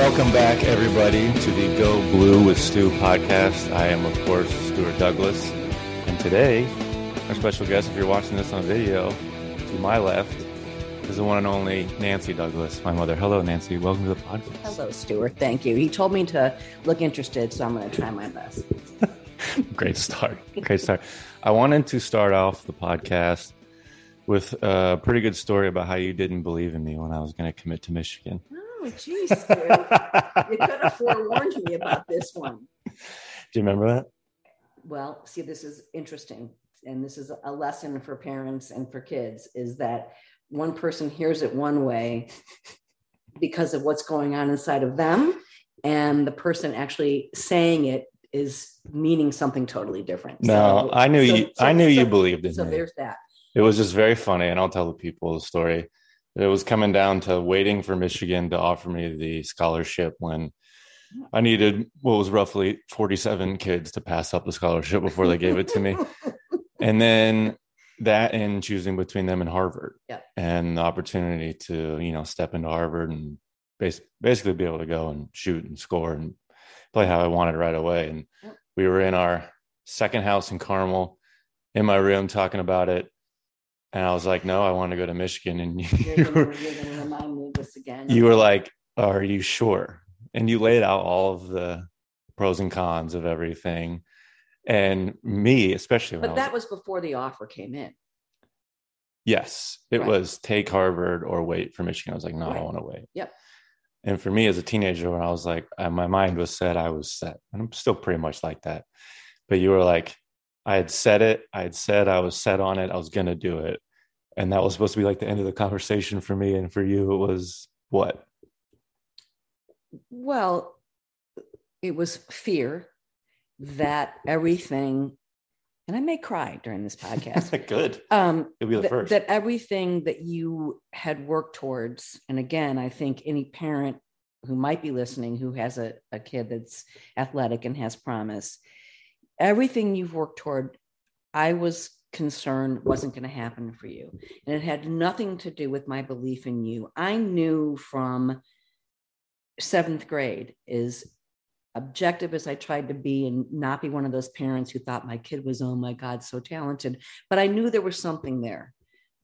Welcome back, everybody, to the Go Blue with Stu podcast. I am, of course, Stuart Douglass. And today, our special guest, if you're watching this on video, to my left is the one and only Nancy Douglass, my mother. Hello, Nancy. Welcome to the podcast. Hello, Stuart. Thank you. He told me to look interested, so I'm going to try my best. Great start. Great start. I wanted to start off the podcast with a pretty good story about how you didn't believe in me when I was going to commit to Michigan. Oh, jeez, you could have forewarned me about this one. Do you remember that? Well, see, this is interesting. And this is a lesson for parents and for kids is that one person hears it one way because of what's going on inside of them. And the person actually saying it is meaning something totally different. No, So- I knew so- you. so- I knew you believed in it. So me. there's that. It was just very funny, and I'll tell the people the story. It was coming down to waiting for Michigan to offer me the scholarship when I needed what was roughly 47 kids to pass up the scholarship before they gave it to me. And then that and choosing between them and Harvard Yeah. and the opportunity to, you know, step into Harvard and bas- basically be able to go and shoot and score and play how I wanted right away. And Yep. we were in our second house in Carmel in my room talking about it. And I was like, no, I want to go to Michigan. And You're you going were, to remind me of this again. you were like, are you sure? And you laid out all of the pros and cons of everything. And me, especially when I but was that was before the offer came in. Yes, it Right. was take Harvard or wait for Michigan. I was like, no, I want to wait. Yep. And for me as a teenager, when I was like, uh, my mind was set, I was set. And I'm still pretty much like that. But you were like, I had said it. I had said I was set on it. I was going to do it. And that was supposed to be like the end of the conversation for me. And for you, it was what? Well, it was fear that everything, and I may cry during this podcast. Good. um, You'll be the that, first. that everything that you had worked towards, and again, I think any parent who might be listening who has a, a kid that's athletic and has promise, everything you've worked toward, I was concerned wasn't going to happen for you. And it had nothing to do with my belief in you. I knew from seventh grade, is objective as I tried to be and not be one of those parents who thought my kid was, oh my God, so talented. But I knew there was something there.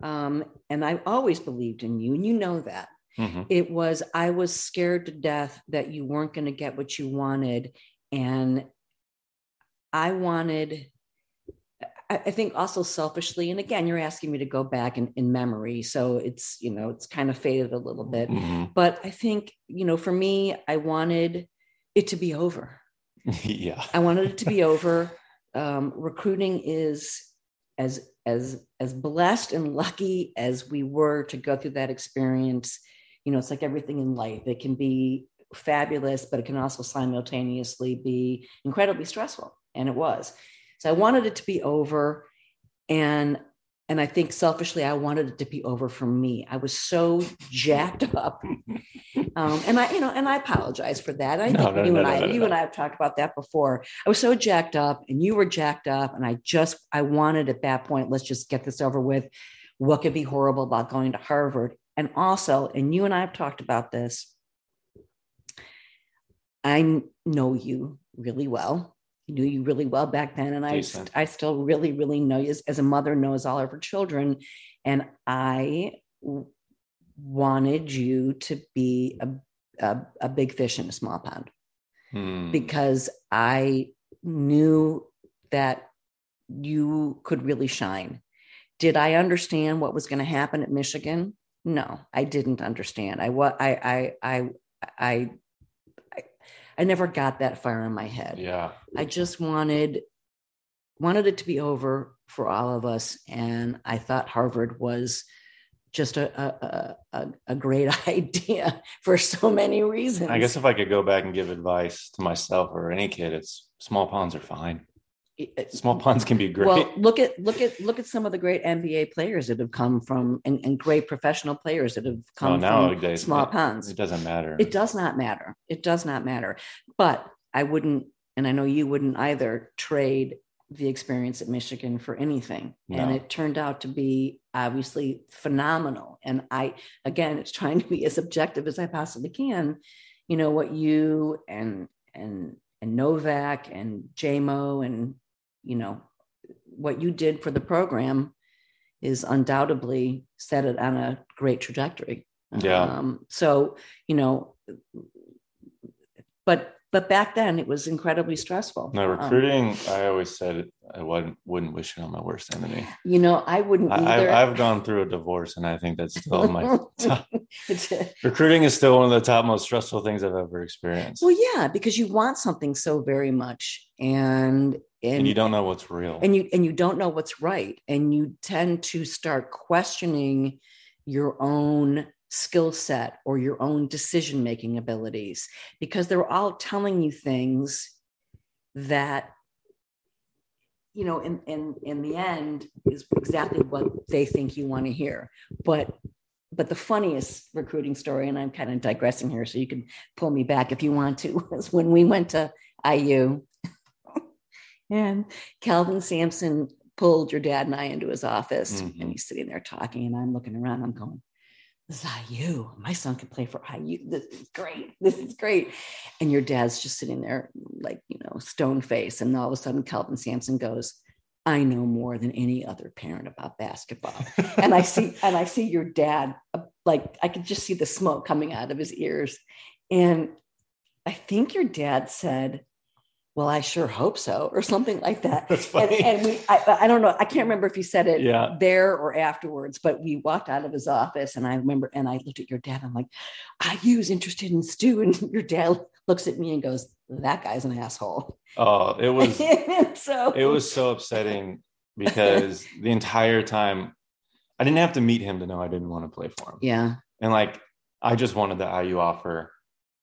Um, and I always believed in you, and you know that. Mhm. It was, I was scared to death that you weren't going to get what you wanted. And I wanted, I, think also selfishly, and again, you're asking me to go back in, in memory. So it's, you know, it's kind of faded a little bit. Mhm. But I think, you know, for me, I wanted it to be over. yeah. I wanted it to be over. Um, recruiting is as as as blessed and lucky as we were to go through that experience. You know, it's like everything in life. It can be fabulous, but it can also simultaneously be incredibly stressful, and it was. So I wanted it to be over, and and I think selfishly, I wanted it to be over for me. I was so jacked up um, and I, you know, and I apologize for that. I No, think no, you no, and I, you and I have talked about that before. I was so jacked up, and you were jacked up, and I just, I wanted at that point, let's just get this over with. What could be horrible about going to Harvard? And also, and you and I have talked about this. I know you really well. Knew you really well back then, and I, Decent. I still really, really know you as, as a mother knows all of her children, and I w- wanted you to be a, a, a big fish in a small pond Hmm. because I knew that you could really shine. Did I understand what was going to happen at Michigan? No, I didn't understand. I what I I I I, I never got that far in my head. Yeah. I just wanted wanted it to be over for all of us, and I thought Harvard was just a a, a, a great idea for so many reasons. I guess if I could go back and give advice to myself or any kid, it's small ponds are fine. It- Small ponds can be great. Well, look at look at look at some of the great NBA players that have come from and, and great professional players that have come Well, from nowadays, small it- ponds. it doesn't matter. It does not matter. It does not matter. But I wouldn't, and I know you wouldn't either, trade the experience at Michigan for anything. And it turned out to be obviously phenomenal. And I, again, it's trying to be as objective as I possibly can. you know what you and and and Novak and JMO and you know what you did for the program is undoubtedly set it on a great trajectory. Yeah. Um, so you know, but but back then it was incredibly stressful. No, Um, recruiting, I always said I wouldn't, wouldn't wish it on my worst enemy. you know, I wouldn't I, either. I've, I've gone through a divorce, and I think that's still my top. Recruiting is still one of the top most stressful things I've ever experienced. well, yeah, because you want something so very much, and and, and you don't know what's real. and you and you don't know what's right, and you tend to start questioning your own skill set or your own decision making abilities because they're all telling you things that you know in in in the end is exactly what they think you want to hear but but the funniest recruiting story and i'm kind of digressing here so you can pull me back if you want to was when we went to iu and Kelvin Sampson pulled your dad and i into his office Mhm. and he's sitting there talking and i'm looking around i'm going this is IU. My son can play for IU. This is great. This is great. And your dad's just sitting there, like, you know, stone face. And all of a sudden, Kelvin Sampson goes, I know more than any other parent about basketball. and I see, and I see your dad, uh, like, I could just see the smoke coming out of his ears. And I think your dad said, Well, I sure hope so, or something like that. That's And, funny. and we, I, I don't know, I can't remember if he said it Yeah. there or afterwards, but we walked out of his office and I remember, and I looked at your dad. I'm like, I was interested in Stu. And your dad looks at me and goes, That guy's an asshole. oh, it was so it was so upsetting because the entire time I didn't have to meet him to know I didn't want to play for him. yeah, And like I just wanted the IU offer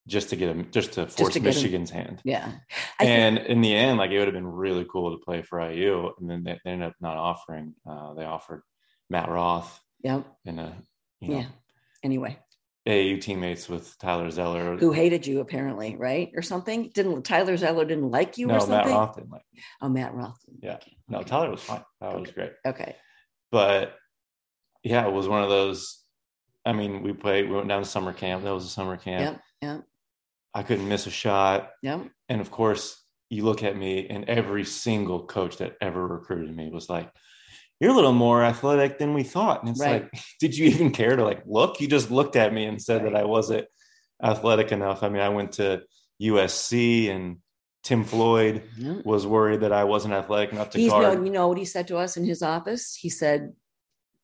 just to get him just to force to get him- Michigan's hand. yeah. I think- and in the end, like it would have been really cool to play for IU. And then they, they ended up not offering. Uh, they offered Matt Roth yeah, and a you know yeah. Anyway, AAU teammates with Tyler Zeller. who hated you apparently, right? Or something? Didn't Tyler Zeller didn't like you or no, something? Matt Roth didn't like. me. Oh, Matt Roth. Yeah. you. No, Okay. Tyler was fine. That was great. Okay. But yeah, it was one of those. I mean, we played. We went down to summer camp. That was a summer camp. Yep. Yep. I couldn't miss a shot. Yep. And of course, you look at me, and every single coach that ever recruited me was like, "You're a little more athletic than we thought." And it's Right. like, did you even care to like look? You just looked at me and said Right. that I wasn't athletic enough. I mean, I went to USC, and Tim Floyd Yep. was worried that I wasn't athletic enough to He's guard. no, you know what he said to us in his office? He said,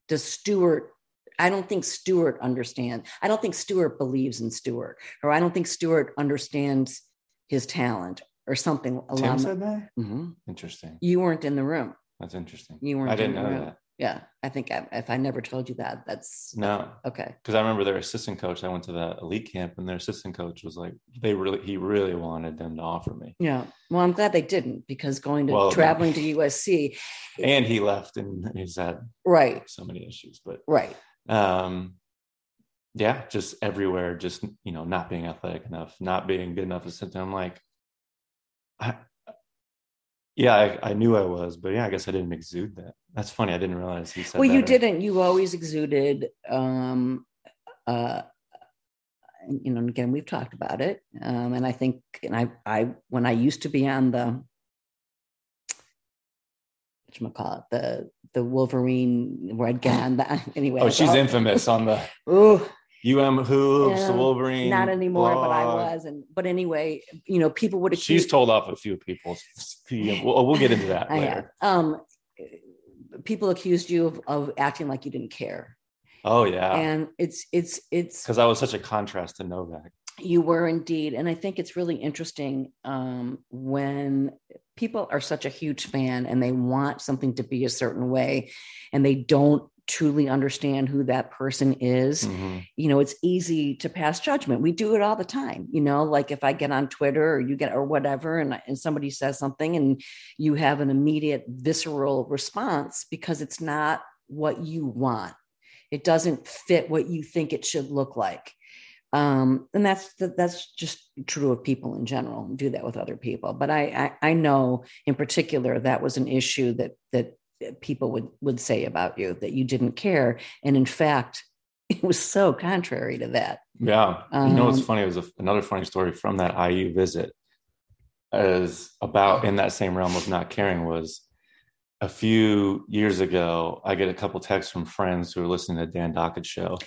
Does Stewart, I don't think Stewart understands. I don't think Stewart believes in Stewart, or I don't think Stewart understands his talent or something Tim along said that. Mhm. Interesting. You weren't in the room. That's interesting. You weren't I didn't in the know room. that. Yeah. I think I, if I never told you that, that's No, okay. because I remember their assistant coach. I went to the elite camp, and their assistant coach was like, they really, he really wanted them to offer me, Yeah. Well, I'm glad they didn't because going to Well, traveling to USC, and he left, and he's had right, so many issues. But right. Um, yeah, just everywhere, just you know, not being athletic enough, not being good enough to sit there. I'm like, I, yeah, I, I knew I was, but yeah, I guess I didn't exude that. That's funny. I didn't realize he said. well you or- didn't you always exuded um uh you know and again we've talked about it um and i think and i i when i used to be on the call it the the wolverine red i'd the anyway Oh, she's well, infamous on the ooh, UM hoops, the Yeah, Wolverine. not anymore but i was and but anyway you know people would She's told off a few people. We'll, we'll get into that later. um people accused you of, of acting like you didn't care Oh yeah, and it's it's it's because I was such a contrast to Novak. You were indeed. And I think it's really interesting um, when people are such a huge fan and they want something to be a certain way and they don't truly understand who that person is. Mhm. You know, it's easy to pass judgment. We do it all the time. You know, like if I get on Twitter or you get or whatever and, and somebody says something and you have an immediate visceral response because it's not what you want. It doesn't fit what you think it should look like um, and that's that's just true of people in general do that with other people but I, I i know in particular that was an issue that that people would would say about you that you didn't care and in fact it was so contrary to that Yeah. you know what's Um, funny? It was a, another funny story from that IU visit is about in that same realm of not caring was a few years ago, I get a couple texts from friends who are listening to Dan Dakich's show.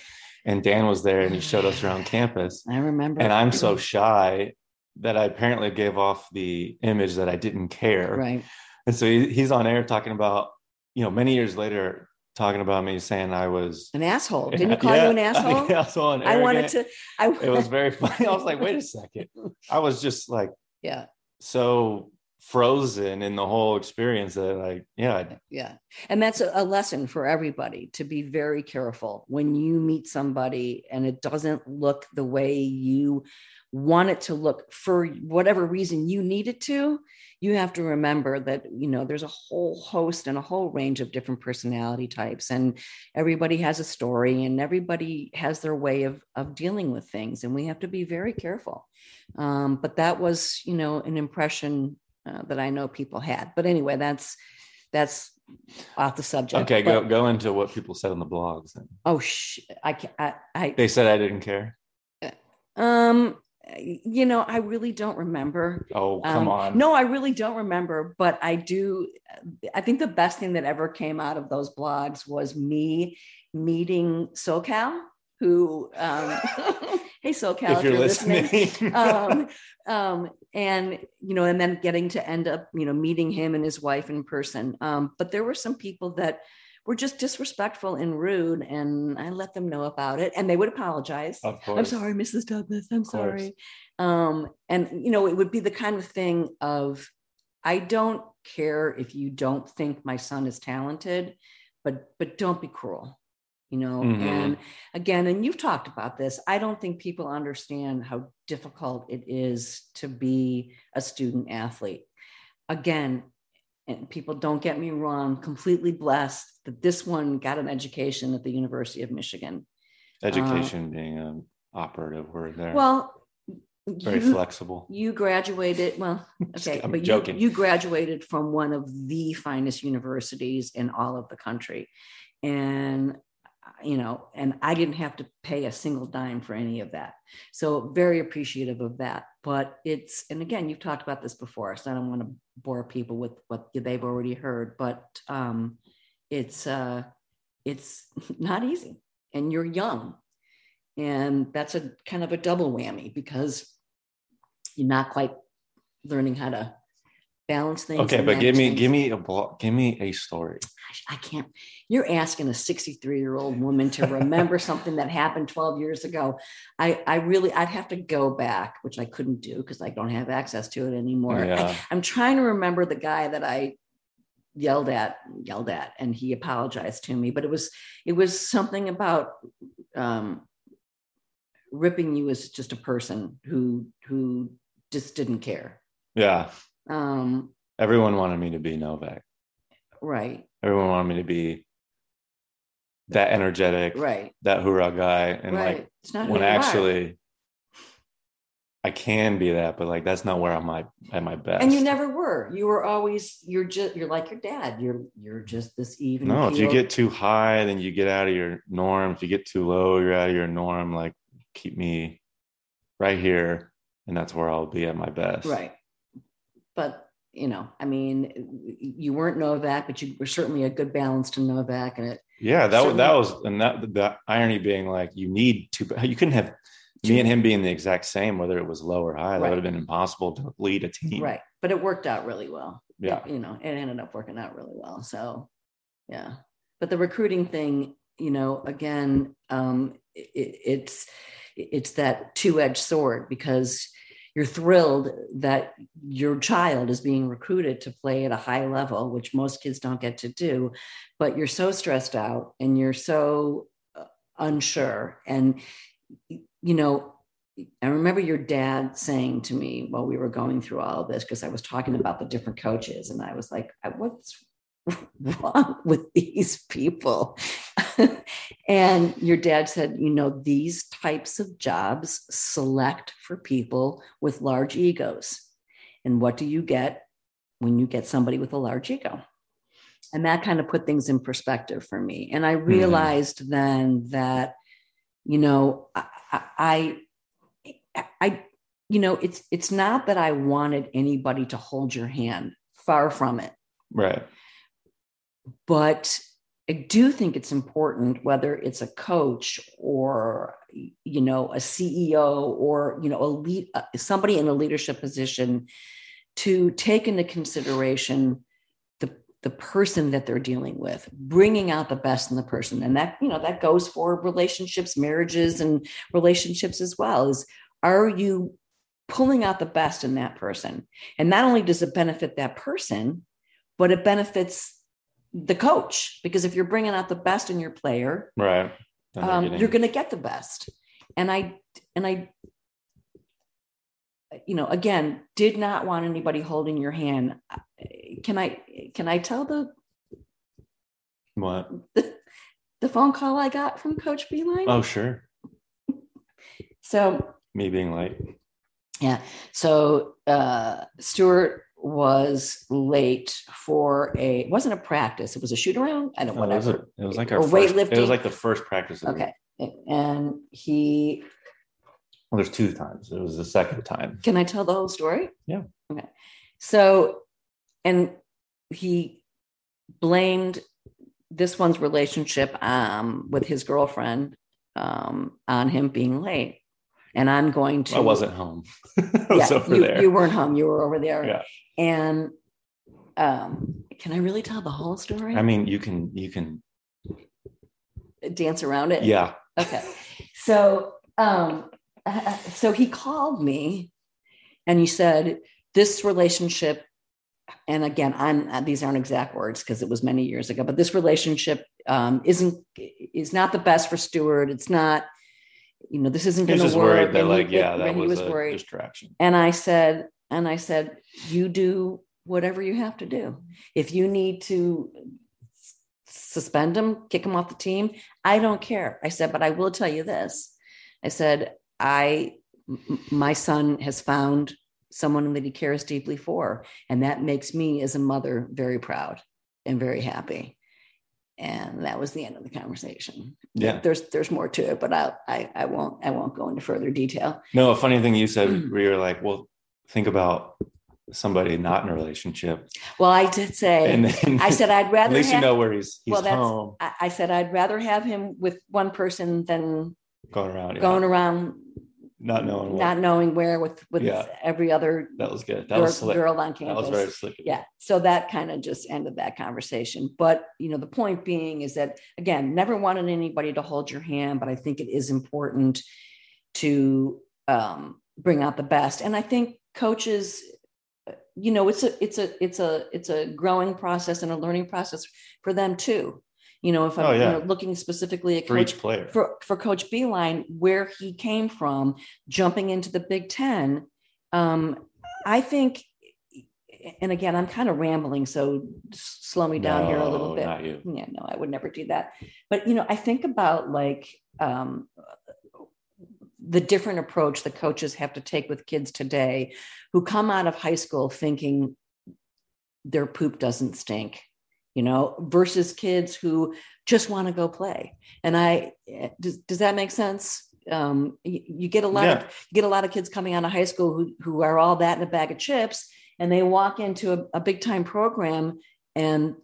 And Dan was there and he showed us around campus. I remember. And I'm so shy that I apparently gave off the image that I didn't care. right. And so he, he's on air talking about, you know, many years later, talking about me saying I was An asshole. Didn't he call Yeah, you an asshole? Yeah, so on I wanted to. I It was very funny. I was like, wait a second. I was just like yeah, so frozen in the whole experience that like, yeah, yeah, and that's a lesson for everybody to be very careful when you meet somebody and it doesn't look the way you want it to look for whatever reason you need it to. You have to remember that you know there's a whole host and a whole range of different personality types, and everybody has a story, and everybody has their way of of dealing with things, and we have to be very careful. Um, but that was, you know, an impression uh, that I know people had. But anyway, that's that's off the subject. okay, But- go go into what people said on the blogs. And Oh, sh- I can't. I, I they said I didn't care. um, you know, I really don't remember. Oh, come Um, on. No, I really don't remember, but I do. I think the best thing that ever came out of those blogs was me meeting SoCal, who, um, hey, SoCal, if you're listening. um, um, and you know, and then getting to end up, you know, meeting him and his wife in person. Um, but there were some people that were just disrespectful and rude, and I let them know about it, and they would apologize. of course. I'm sorry, Mrs. Douglass. I'm sorry. Um, and you know, it would be the kind of thing of I don't care if you don't think my son is talented, but but don't be cruel. You know, Mhm. and again, and you've talked about this. I don't think people understand how difficult it is to be a student athlete. Again, and people don't get me wrong, completely blessed that this one got an education at the University of Michigan. Education being an operative word there. Well, very you, flexible. you graduated. Well, okay, I'm but you, joking. you graduated from one of the finest universities in all of the country, and you know, and I didn't have to pay a single dime for any of that. So very appreciative of that. But it's and again, you've talked about this before, so I don't want to bore people with what they've already heard, but um, it's uh, it's not easy, and you're young, and that's a kind of a double whammy because you're not quite learning how to balance things. Okay, but give me things. give me a blo- give me a story. Gosh, I can't. You're asking a 63 year old woman to remember something that happened 12 years ago. I, I really, I'd have to go back, which I couldn't do because I don't have access to it anymore. Yeah. I, I'm trying to remember the guy that I yelled at, yelled at, and he apologized to me. But it was, it was something about um, ripping you as just a person who, who just didn't care. Yeah. Um, Everyone wanted me to be Novak. right, Everyone wanted me to be that energetic, right, that hoorah guy. And right. like it's not when you are. actually I can be that, but like that's not where I'm at, at my best. and you never were you were always you're just you're like your dad you're you're just this even No, if you get too high, then you get out of your norm. If you get too low, you're out of your norm. Like keep me right here, and that's where I'll be at my best. right but you know i mean you weren't novak but you were certainly a good balance to novak and it Yeah, that was that was and that the irony being like you need to you couldn't have me and him being the exact same whether it was low or high. That would have been impossible to lead a team. right but it worked out really well Yeah. you know it ended up working out really well so yeah but the recruiting thing you know again um it, it's it's that two-edged sword because you're thrilled that your child is being recruited to play at a high level which most kids don't get to do but you're so stressed out and you're so uh, unsure and you know I remember your dad saying to me while we were going through all of this, because I was talking about the different coaches, and I was like, what's wrong with these people? and your dad said, you know, these types of jobs select for people with large egos. And what do you get when you get somebody with a large ego? And that kind of put things in perspective for me. And I hmm. realized then that, you know, I, I, I, you know, it's it's not that I wanted anybody to hold your hand. Far from it. Right. But I do think it's important, whether it's a coach or you know a CEO or you know a lead, uh, somebody in a leadership position, to take into consideration the the person that they're dealing with, bringing out the best in the person, and that you know that goes for relationships, marriages, and relationships as well. Is are you pulling out the best in that person? And not only does it benefit that person, but it benefits the coach because if you're bringing out the best in your player, right, um, you're going to get the best. And I and I, you know, again, did not want anybody holding your hand. Can I can I tell the what the, the phone call I got from Coach Beilein? Oh, sure. so me being late. Yeah. So uh, Stuart was late for a it wasn't a practice it was a shoot around i don't know no, it, was a, it was like our first, weightlifting. it was like the first practice okay and he well there's two times. It was the second time. Can i tell the whole story? Yeah. Okay. So and he blamed this one's relationship um, with his girlfriend um, on him being late and i'm going to i wasn't home I was yeah, over you, there. you weren't home you were over there yeah and um, can I really tell the whole story? I mean, you can you can dance around it. Yeah. Okay. So um, so he called me and he said this relationship and again i'm these aren't exact words because it was many years ago but this relationship um, isn't is not the best for Stuart. It's not, you know, this isn't going to work. They're like, he, yeah, that was, was, a worried. distraction. And I said, and I said, you do whatever you have to do. If you need to suspend him, kick him off the team, I don't care. I said, but I will tell you this. I said, I, my son has found someone that he cares deeply for. And that makes me as a mother very proud and very happy. And that was the end of the conversation. Yeah. There's there's more to it, but I I, I won't I won't go into further detail. No, a funny thing you said mm. where you're like, well, think about somebody not in a relationship. Well, I did say, And then I said I'd rather at least have, you know where he's he's well, that's, home I, I said I'd rather have him with one person than going around. Yeah. going around not knowing what, not knowing where with with Yeah. every other that was good. That girl, was slick. girl on That was very slick. yeah so that kind of just ended that conversation but you know the point being is that again never wanted anybody to hold your hand but i think it is important to um, bring out the best and i think coaches you know it's a it's a it's a it's a growing process and a learning process for them too you know if i'm Oh, yeah. you know, looking specifically at For coach each player. for for Coach Beilein, where he came from, jumping into the Big Ten. Um, I think, and again, I'm kind of rambling, so slow me down here a little bit. Not you. Yeah, no, I would never do that. But you know, I think about like um, the different approach the coaches have to take with kids today, who come out of high school thinking their poop doesn't stink you know, versus kids who just want to go play. And I, does, does that make sense? Um, you, you get a lot Yeah. of you get a lot of kids coming out of high school who who are all that in a bag of chips, and they walk into a, a big time program and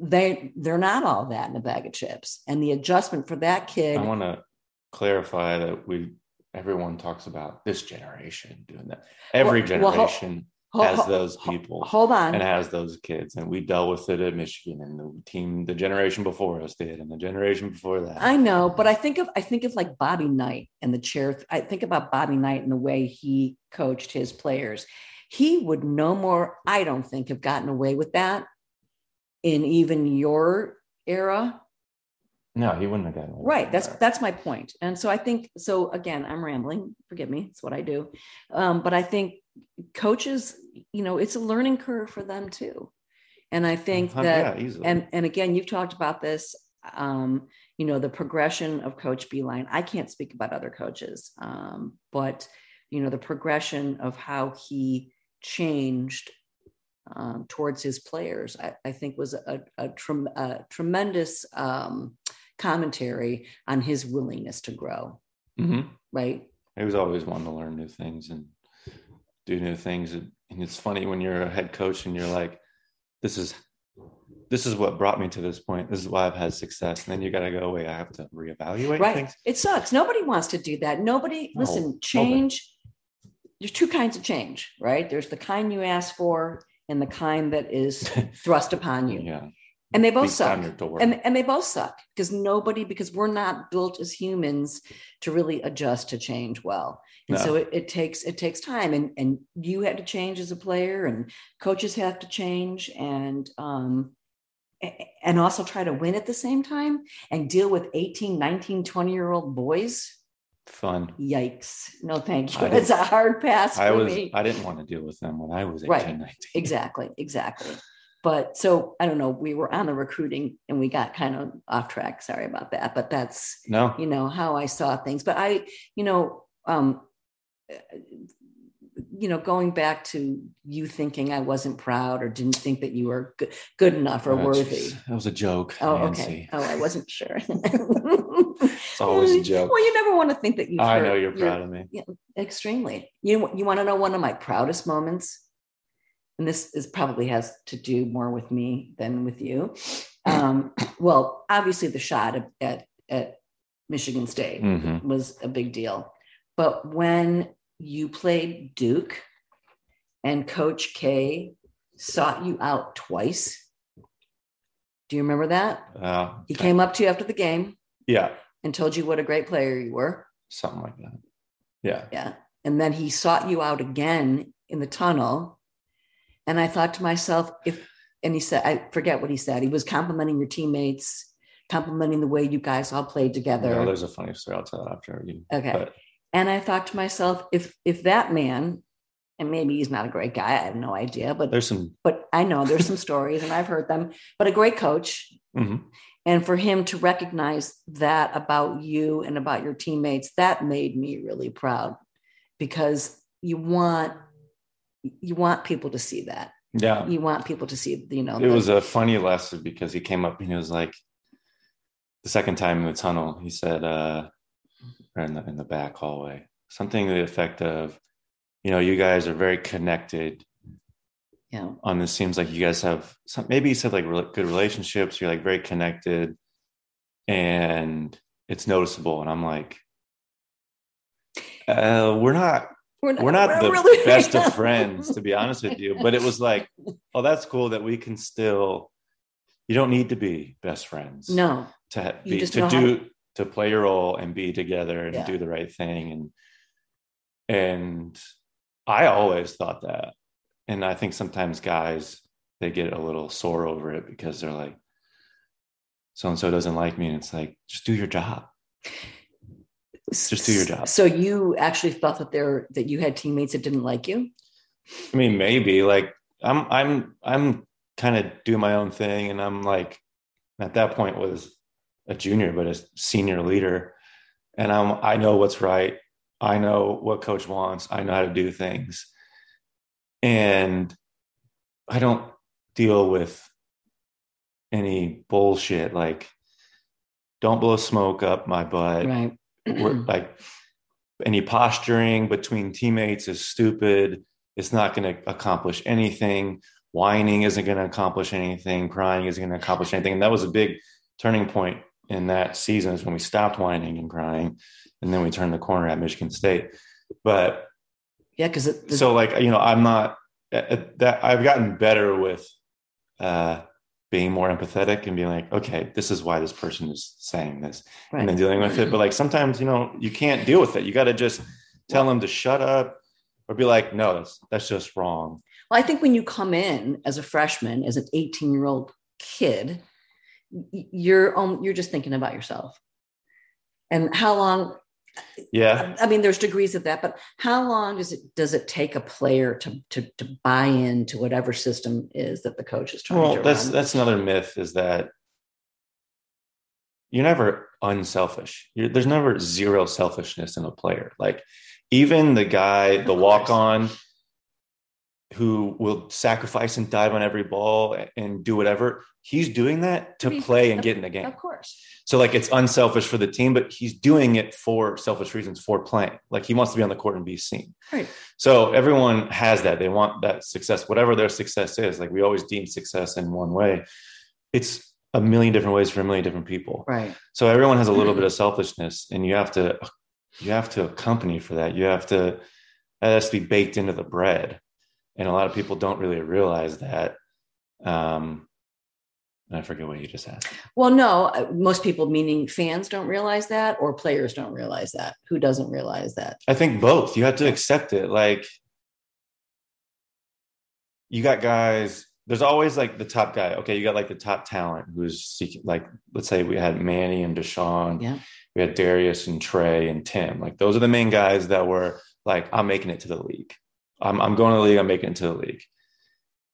they they're not all that in a bag of chips. And the adjustment for that kid, I want to clarify that we everyone talks about this generation doing that. Every Well- well, generation Ho- has those people hold on, and has those kids, and we dealt with it at Michigan, and the team, the generation before us did, and the generation before that. I know, but I think of I think of like Bobby Knight and the chair. I think about Bobby Knight and the way he coached his players. He would no more, I don't think, have gotten away with that in even your era. no, he wouldn't have gotten away Right. That's that. that's my point. And so I think so again, I'm rambling. Forgive me. It's what I do. Um, but I think coaches, you know, it's a learning curve for them too. And I think Uh, that yeah, and and again you've talked about this um you know the progression of coach Beilein i can't speak about other coaches um but you know the progression of how he changed um, towards his players i, I think was a, a, trem- a tremendous um commentary on his willingness to grow Mm-hmm. right? He was always wanting to learn new things and do new things. And it's funny when you're a head coach and you're like, this is this is what brought me to this point. This is why I've had success. And then you got to go, wait, I have to reevaluate Right. things. It sucks. Nobody wants to do that. Nobody, No, listen, change. There's two kinds of change, right? There's the kind you ask for and the kind that is thrust upon you. Yeah. And they both suck. And, and they both suck because nobody, because we're not built as humans to really adjust to change well. And No. so it, it takes it takes time. And and you had to change as a player and coaches have to change and um and also try to win at the same time and deal with 18, 19, 20 year old boys. Fun. Yikes. No, thank you. It's a hard pass for I was me. I didn't want to deal with them when I was 18, Right. 19. exactly exactly but so i don't know we were on the recruiting and we got kind of off track sorry about that but that's No. you know how i saw things but i you know um uh, you know going back to you thinking i wasn't proud or didn't think that you were good, good enough or Oh, worthy. That was a joke. oh Nancy. okay oh i wasn't sure It's always a joke. well you never want to think that you I know you're proud of me. Yeah, extremely. You you want to know one of my proudest moments, and this is probably has to do more with me than with you. Um, well, obviously the shot at at, Michigan State hmm was a big deal, but when you played Duke and Coach K sought you out twice. Do you remember that? Uh, He came up to you after the game yeah, and told you what a great player you were. something like that. Yeah. Yeah. And then he sought you out again in the tunnel. And I thought to myself, if, and he said, I forget what he said. He was complimenting your teammates, complimenting the way you guys all played together. No, there's a funny story I'll tell after you. okay. But And I thought to myself, if if that man, and maybe he's not a great guy, I have no idea, but there's some. but I know there's some stories and I've heard them, but a great coach. mhm. And for him to recognize that about you and about your teammates, that made me really proud because you want you want people to see that. Yeah. You want people to see, you know, It was a funny lesson because he came up and he was like, the second time in the tunnel, he said, uh, or in the, in the back hallway, something to the effect of, you know, you guys are very connected Yeah. on this. Seems like you guys have some, maybe he said like re- good relationships. You're like very connected and it's noticeable. And I'm like, uh, we're not we're not the really- best of friends to be honest with you but it was like oh that's cool that we can still you don't need to be best friends No, to be to do to play your role and be together and Yeah. do the right thing. And and i always thought that. And i think sometimes guys they get a little sore over it because they're like so and so doesn't like me. And it's like just do your job Just do your job. So you actually thought that there that you had teammates that didn't like you? I mean, maybe like I'm I'm I'm kind of doing my own thing, and I'm like at that point was a junior, but a senior leader, and I'm I know what's right. I know what coach wants. I know how to do things, and I don't deal with any bullshit like don't blow smoke up my butt Right. We're like any posturing between teammates is stupid. It's not going to accomplish anything. Whining isn't going to accomplish anything. Crying isn't going to accomplish anything. And that was a big turning point in that season is when we stopped whining and crying, and then we turned the corner at Michigan State. But yeah, because so like you know, I'm not uh, that I've gotten better with uh, being more empathetic and being like, okay, this is why this person is saying this and then dealing with it. But like sometimes, you know, you can't deal with it. You got to just tell them to shut up or be like, no, that's that's just wrong. Well, I think when you come in as a freshman, as an 18 year old kid, you're um, you're just thinking about yourself. And how long? Yeah. Um, I mean, there's degrees of that, but how long does it does it take a player to to, to buy into whatever system is that the coach is trying to? Well, to that's run? that's another myth is that you're never unselfish. You're, there's never zero selfishness in a player. Like even the guy, the walk on, who will sacrifice and dive on every ball and do whatever. He's doing that to play and get in the game. Of course. So like it's unselfish for the team, but he's doing it for selfish reasons for playing. Like he wants to be on the court and be seen. Right. So everyone has that. They want that success, whatever their success is. Like we always deem success in one way. It's a million different ways for a million different people. Right. So everyone has a little bit of selfishness and you have to you have to accompany for that. You have to that has to be baked into the bread and a lot of people don't really realize that. Um, I forget what you just asked. Well, no, uh, most people, meaning fans, don't realize that, or players don't realize that. Who doesn't realize that? I think both. You have to accept it. Like, you got guys. There's always like the top guy. Okay, you got like the top talent who's seeking. Like, let's say we had Manny and Deshaun. Yeah. We had Darius and Trey and Tim. Like, those are the main guys that were like, I'm making it to the league. I'm, I'm going to the league. I'm making it to the league.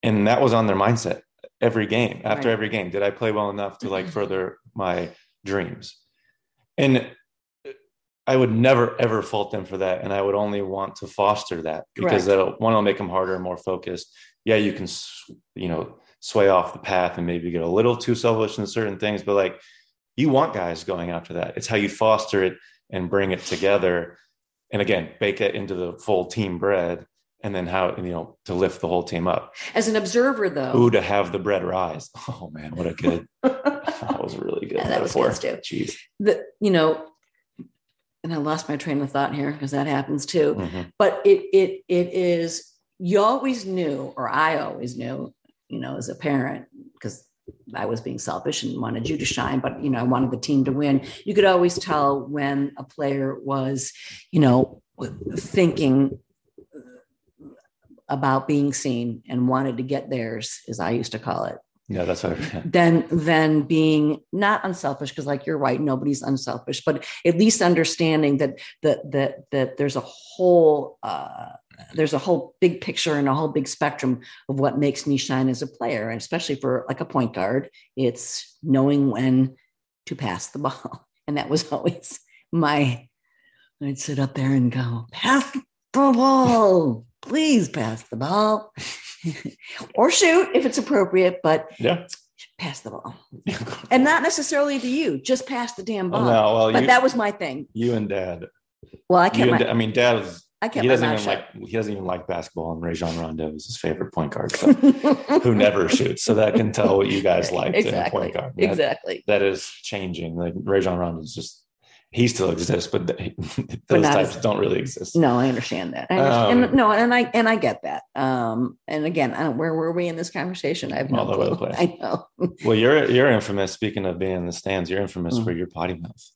And that was on their mindset every game after right. every game. Did I play well enough to like mm-hmm. further my dreams? And I would never ever fault them for that. And I would only want to foster that because that'll one will make them harder and more focused. Yeah, you can, you know, sway off the path and maybe get a little too selfish in certain things, but like you want guys going after that. It's how you foster it and bring it together. And again, bake it into the full team bread and then how you know to lift the whole team up. As an observer, though, ooh, to have the bread rise. Oh man, what a good! that was really good. Yeah, that metaphor. was good too. Jeez, the you know, and I lost my train of thought here because that happens too. Mm-hmm. But it it it is. You always knew, or I always knew, you know, as a parent, because I was being selfish and wanted you to shine, but you know, I wanted the team to win. You could always tell when a player was, you know, thinking about being seen and wanted to get theirs, as I used to call it. Yeah, that's right. Then, then being not unselfish, because like you're right, nobody's unselfish, but at least understanding that that that that there's a whole uh, there's a whole big picture and a whole big spectrum of what makes me shine as a player, and especially for like a point guard, it's knowing when to pass the ball, and that was always my. I'd sit up there and go pass the ball please pass the ball or shoot if it's appropriate, but yeah. pass the ball. and not necessarily to you, just pass the damn ball. Oh, no, well, but you, that was my thing. You and dad. Well, I can't. I mean, dad was. I kept he doesn't even like he doesn't even like basketball and Rajon Rondo is his favorite point guard so, who never shoots. So that can tell what you guys like exactly. in a point guard. That, exactly. That is changing. Like Rajon Rondo is just he still exists, but those types as, don't really exist. No, I understand that. I understand. Um, and, no, and I and I get that. Um, and again, where were we in this conversation? I have all over the place. I know. well, you're you're infamous. Speaking of being in the stands, you're infamous mm-hmm. for your potty mouth.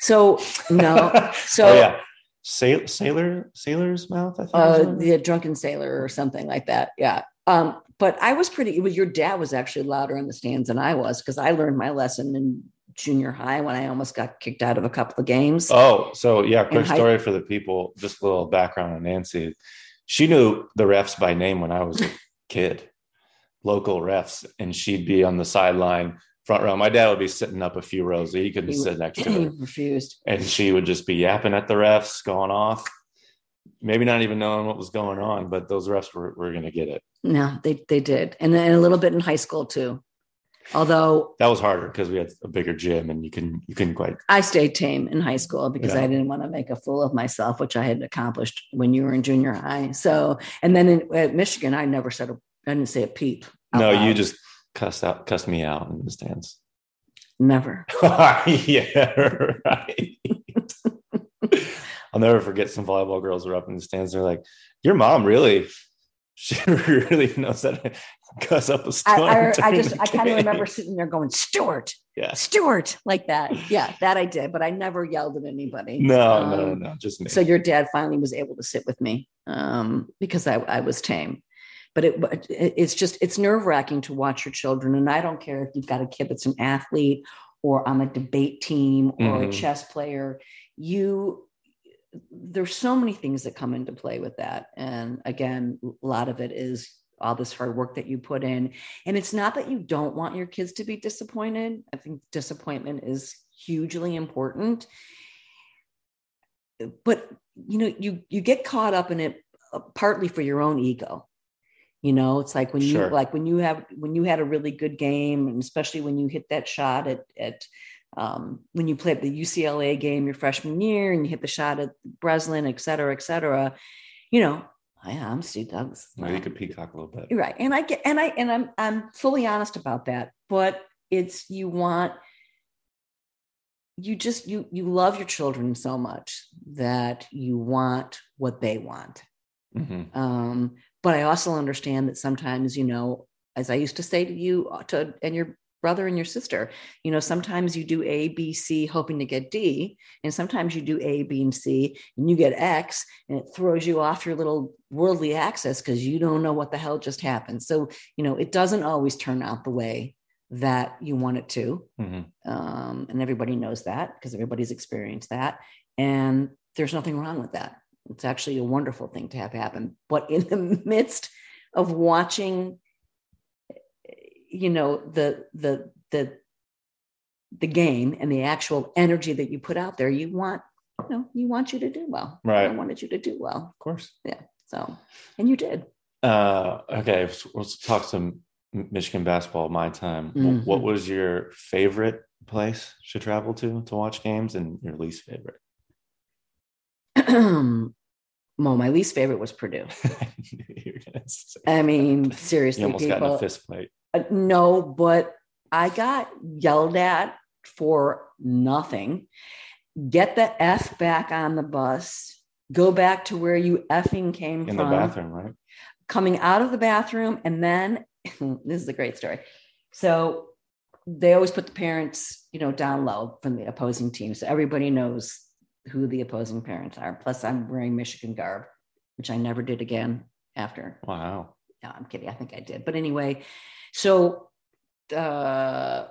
So no, so oh, yeah, Sail, sailor sailor's mouth. I think. Uh, the drunken sailor or something like that. Yeah. Um, but I was pretty. It was your dad was actually louder in the stands than I was because I learned my lesson in junior high when I almost got kicked out of a couple of games. Oh, so yeah, quick story high- for the people. Just a little background on Nancy. She knew the refs by name when I was a kid, local refs, and she'd be on the sideline front row. My dad would be sitting up a few rows. So he couldn't he, sit next to her. refused. And she would just be yapping at the refs, going off. Maybe not even knowing what was going on, but those refs were, were going to get it. No, they, they did. And then a little bit in high school too. Although that was harder because we had a bigger gym and you can you couldn't quite. I stayed tame in high school because yeah. I didn't want to make a fool of myself, which I had accomplished when you were in junior high. So, and then in, at Michigan, I never said a, I didn't say a peep. No, loud. you just cussed out, cussed me out in the stands. Never. yeah, right. I'll never forget some volleyball girls were up in the stands. They're like, "Your mom really." She really knows how to cuss up a storm. I, I, I just, I kind of remember sitting there going, Stuart, yeah, Stuart, like that. Yeah, that I did, but I never yelled at anybody. No, um, no, no, just me. So your dad finally was able to sit with me um, because I, I was tame. But it, it's just, it's nerve wracking to watch your children. And I don't care if you've got a kid that's an athlete or on a debate team or mm-hmm. a chess player. You, there's so many things that come into play with that. And again, a lot of it is all this hard work that you put in. And it's not that you don't want your kids to be disappointed. I think disappointment is hugely important. But you know, you you get caught up in it uh, partly for your own ego. You know, it's like when you like when you have when you had a really good game, and especially when you hit that shot at at um, when you played the UCLA game your freshman year and you hit the shot at Breslin, et cetera, et cetera. You know, I am Steve Douglass. Maybe you could peacock a little bit. Right. And I get and I and I'm I'm fully honest about that. But it's you want you just you you love your children so much that you want what they want. Mhm. Um, but I also understand that sometimes, you know, as I used to say to you uh, to and your brother and your sister, you know, sometimes you do A, B, C hoping to get D, and sometimes you do A, B, and C and you get X, and it throws you off your little worldly axis because you don't know what the hell just happened. So, you know, it doesn't always turn out the way that you want it to. Mhm. Um, and everybody knows that because everybody's experienced that. And there's nothing wrong with that. It's actually a wonderful thing to have happen. But in the midst of watching, you know, the the the the game and the actual energy that you put out there, you want, you know, you want you to do well. Right. I wanted you to do well. Of course. Yeah so, and you did. Uh, okay, so let's talk some Michigan basketball. My time. Wh- What was your favorite place to travel to to watch games, and your least favorite? well, my least favorite was Purdue. You're gonna say- I mean, seriously, you almost got in a fist fight. Uh, no, but I got yelled at for nothing. Get the F back on the bus. Go back to where you effing came from. In the bathroom, right? Coming out of the bathroom. And then this is a great story. So they always put the parents, you know, down low from the opposing team. So everybody knows who the opposing parents are. Plus, I'm wearing Michigan garb, which I never did again after Wow. no, I'm kidding. I think I did. But anyway, so uh,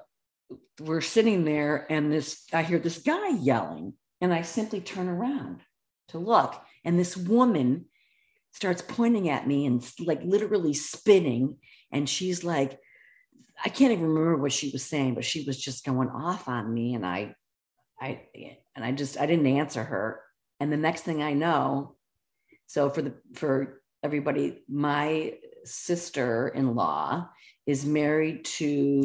we're sitting there, and this I hear this guy yelling, and I simply turn around to look, and this woman starts pointing at me and like literally spinning, and she's like, I can't even remember what she was saying, but she was just going off on me, and I, I, and I just I didn't answer her, and the next thing I know, so for the for everybody, my sister-in-law is married to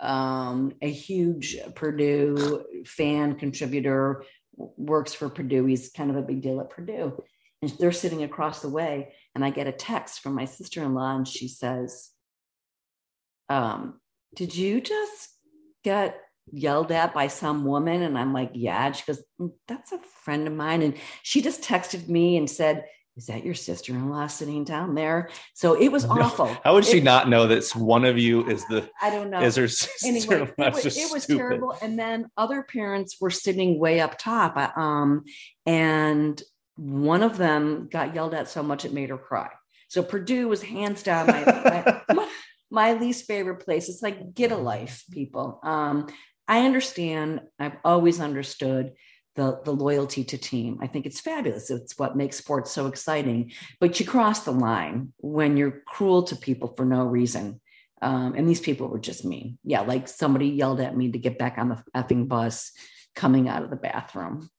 um, a huge Purdue fan contributor, works for Purdue. He's kind of a big deal at Purdue. And they're sitting across the way, and I get a text from my sister-in-law, and she says, um, "Did you just get yelled at by some woman?" And I'm like, "Yeah." And she goes, "Mm, "That's a friend of mine," and she just texted me and said, "Is that your sister-in-law sitting down there?" So it was No. awful. How would she It- not know that one of you is the I don't know. is her sister? anyway, it was, it was terrible. And then other parents were sitting way up top, uh, um, and one of them got yelled at so much it made her cry. So Purdue was hands down my, my, my, my least favorite place. It's like get a life, people. Um, I understand. I've always understood the the loyalty to team. I think it's fabulous. It's what makes sports so exciting. But you cross the line when you're cruel to people for no reason. Um, and these people were just mean. Yeah, like somebody yelled at me to get back on the effing bus coming out of the bathroom.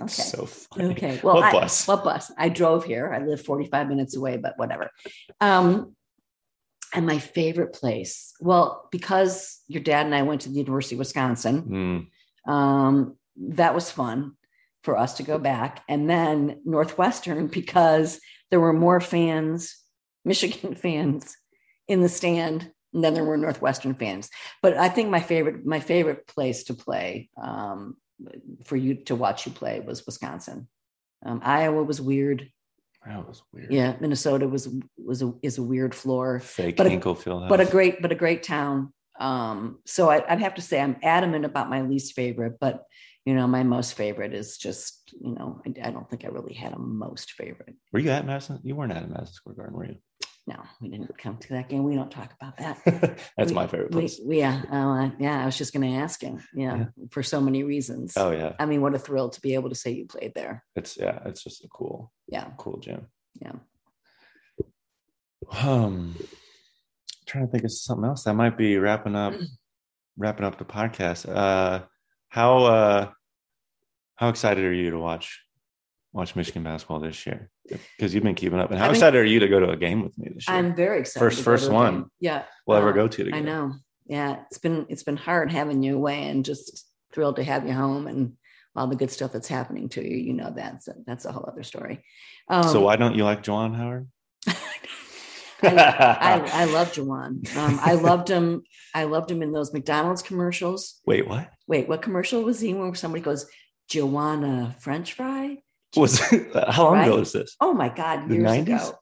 Okay. So funny. Okay. Well, What I, bus? What bus? I drove here. I live 45 minutes away, but whatever. Um, and my favorite place, well, because your dad and I went to the University of Wisconsin, Mm, um, that was fun for us to go back. And then Northwestern, because there were more fans, Michigan fans in the stand than there were Northwestern fans. But I think my favorite, my favorite place to play um, for you to watch you play was Wisconsin. Um, Iowa was weird. that was weird. Yeah, Minnesota was was a, is a weird floor Fake But a- Hinkle but a great but a great town um so I, i'd have to say i'm adamant about my least favorite but you know my most favorite is just you know i, I don't think i really had a most favorite Were you at Madison? You weren't at Madison Square Garden, were you? no we didn't come to that game we don't talk about that That's We- my favorite place. we- yeah uh, yeah i was just going to ask him yeah, Yeah. for so many reasons Oh yeah, i mean what a thrill to be able to say you played there it's yeah, it's just a cool, yeah cool gym. yeah Um, trying to think of something else that might be wrapping up, wrapping up the podcast. Uh, how uh, how excited are you to watch watch Michigan basketball this year because you've been keeping up. And how I mean- excited are you to go to a game with me this year? I'm very excited. First- first one. game. Yeah. we'll ever um, go to together. I know. Yeah. It's been it's been hard having you away and just thrilled to have you home and all the good stuff that's happening to you. You know that's a, that's a whole other story. Um, so why don't you like Juwan Howard? I, I love Juwan. Um, I loved him. I loved him in those McDonald's commercials. Wait, what Wait, what commercial was he in where somebody goes, Joanna French fry? was? how long ago was this? Oh my God, The years 90s? ago.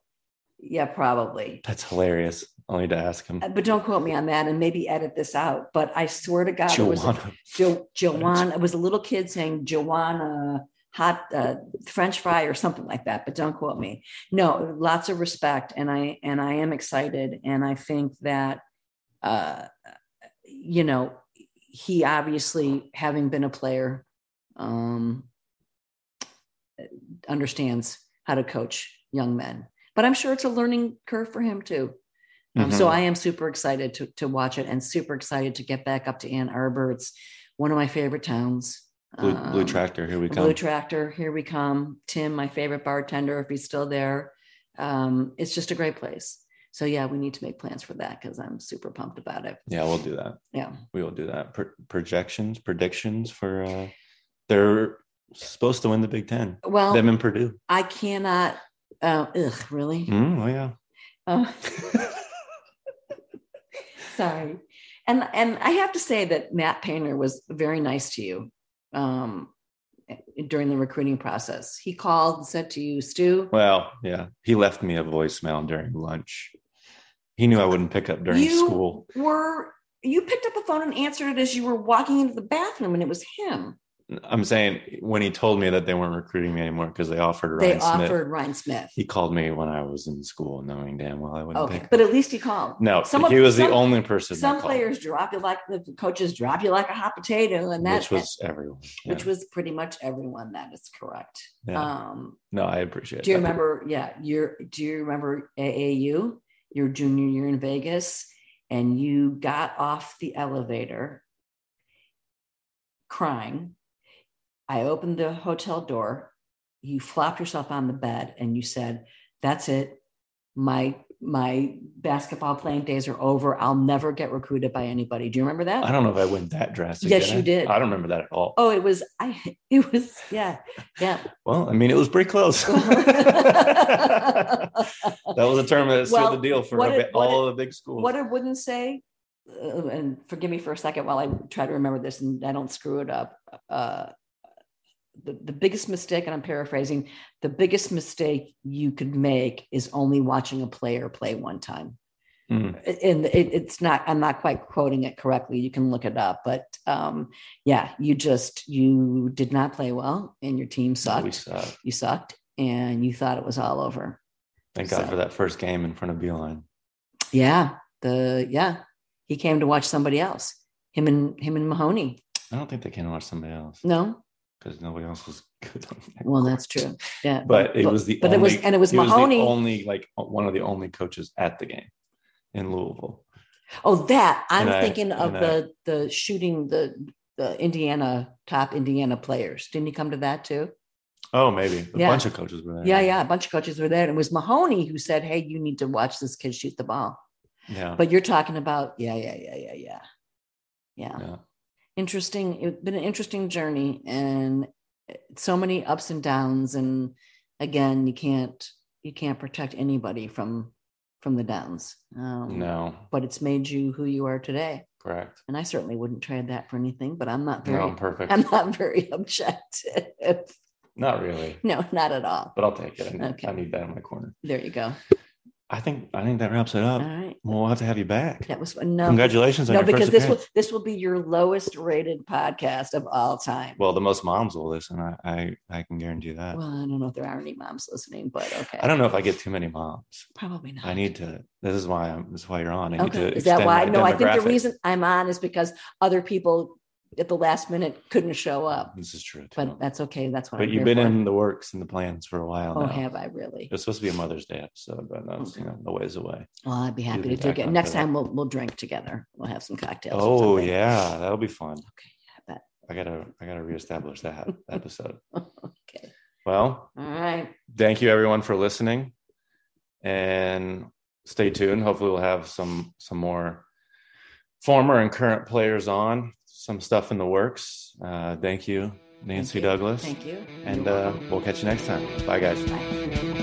Yeah, probably. That's hilarious. I'll need to ask him. Uh, But don't quote me on that and maybe edit this out. But I swear to God, it was a, jo, Joanna. It was a little kid saying Joanna hot uh, French fry or something like that. But don't quote me. No, lots of respect, and I and I am excited, and I think that, uh, you know, he obviously having been a player, um, understands how to coach young men. But I'm sure it's a learning curve for him too. Um, so Mhm. I am super excited to, to watch it and super excited to get back up to Ann Arbor. It's one of my favorite towns. Blue, Blue Um, Tractor, here we come. Blue Tractor, here we come. Tim, my favorite bartender, if he's still there. Um, it's just a great place. So yeah, we need to make plans for that because I'm super pumped about it. yeah, we'll do that. Yeah. We will do that. Pro- projections, predictions for uh they're supposed to win the Big Ten. Well, Them and Purdue. I cannot. Uh, ugh, really? Mm, oh yeah. Oh, sorry. And and I have to say that Matt Painter was very nice to you um, during the recruiting process. He called and said to you, Stu, well, yeah. He left me a voicemail during lunch. He knew I wouldn't pick up during you school. were you picked up the phone and answered it as you were walking into the bathroom, and it was him. I'm saying when he told me that they weren't recruiting me anymore because they offered Ryne they Smith. offered Ryne Smith. He called me when I was in school, knowing damn well I wouldn't Okay, but at least he called. no, some of- he was the only person. Some players drop you like the coaches drop you like a hot potato, and that which was everyone. Yeah. which was pretty much everyone. That is correct. Yeah. Um, no, I appreciate. Do you that. remember? Yeah, you're. Do you remember AAU? Your junior year in Vegas, and you got off the elevator crying. I opened the hotel door. You flopped yourself on the bed, and you said, "That's it. My my basketball playing days are over. I'll never get recruited by anybody." Do you remember that? I don't know if I went that drastic. Yes, did you I? did. I don't remember that at all. Oh, it was. I. It was. Yeah. Yeah. Well, I mean, it was pretty close. that was a term that sealed Well, the deal for a it- all the big schools. what it wouldn't say, uh, and forgive me for a second while I try to remember this and I don't screw it up. Uh, the, the biggest mistake, and I'm paraphrasing, the biggest mistake you could make is only watching a player play one time. Mm. And it, it's not, I'm not quite quoting it correctly. You can look it up, but um, yeah, you just, you did not play well and your team We sucked. sucked. You sucked and you thought it was all over. Thank God for that first game in front of Beilein. Yeah, the yeah, he came to watch somebody else. Him and him and Mahoney. I don't think they can watch somebody else No, because nobody else was good. On that well, that's true. Yeah, But it was the but only, it was and it was Mahoney. the only like one of the only coaches at the game in Louisville. oh, that I'm And I- thinking of and I- the the shooting the the Indiana top Indiana players. Didn't he come to that too? Oh, maybe a Yeah. bunch of coaches were there. Yeah, yeah. A bunch of coaches were there, and it was Mahoney who said, "Hey, you need to watch this kid shoot the ball." yeah, But you're talking about yeah, yeah, yeah, yeah, yeah, yeah. yeah. Interesting it's been an interesting journey and so many ups and downs and again you can't you can't protect anybody from from the downs um, No, but it's made you who you are today correct. and i certainly wouldn't trade that for anything but i'm not very No, I'm perfect. i'm not very objective Not really, no not at all but I'll take it. I, Okay. I need that in my corner. there you go I think I think that wraps it all up. Well, We'll have to have you back. that was no Congratulations on no because this will this will be your lowest rated podcast of all time Well, the most moms will listen. I I, I can guarantee that. well i don't know if there are any moms listening but okay I don't know if I get too many moms. probably not I need to. This is why I'm. This is why you're on. I need Okay. to. Is that why? No, I think the reason I'm on is because other people at the last minute couldn't show up. This is true. Too. But that's okay. That's what But I'm you've been for. in the works and the plans for a while Oh, now. have I really? It's supposed to be a Mother's Day episode, but that's you Okay. know a ways away. Well, I'd be happy be to do it. Next time we'll we'll drink together. We'll have some cocktails. Oh yeah, that'll be fun. Okay. Yeah, I gotta I gotta reestablish that episode. okay. Well, All right. thank you everyone for listening and stay tuned. Hopefully we'll have some some more former and current players on, some stuff in the works. Uh, thank you, Nancy Thank you. Douglass. Thank you. And uh, we'll catch you next time. Bye guys. Bye.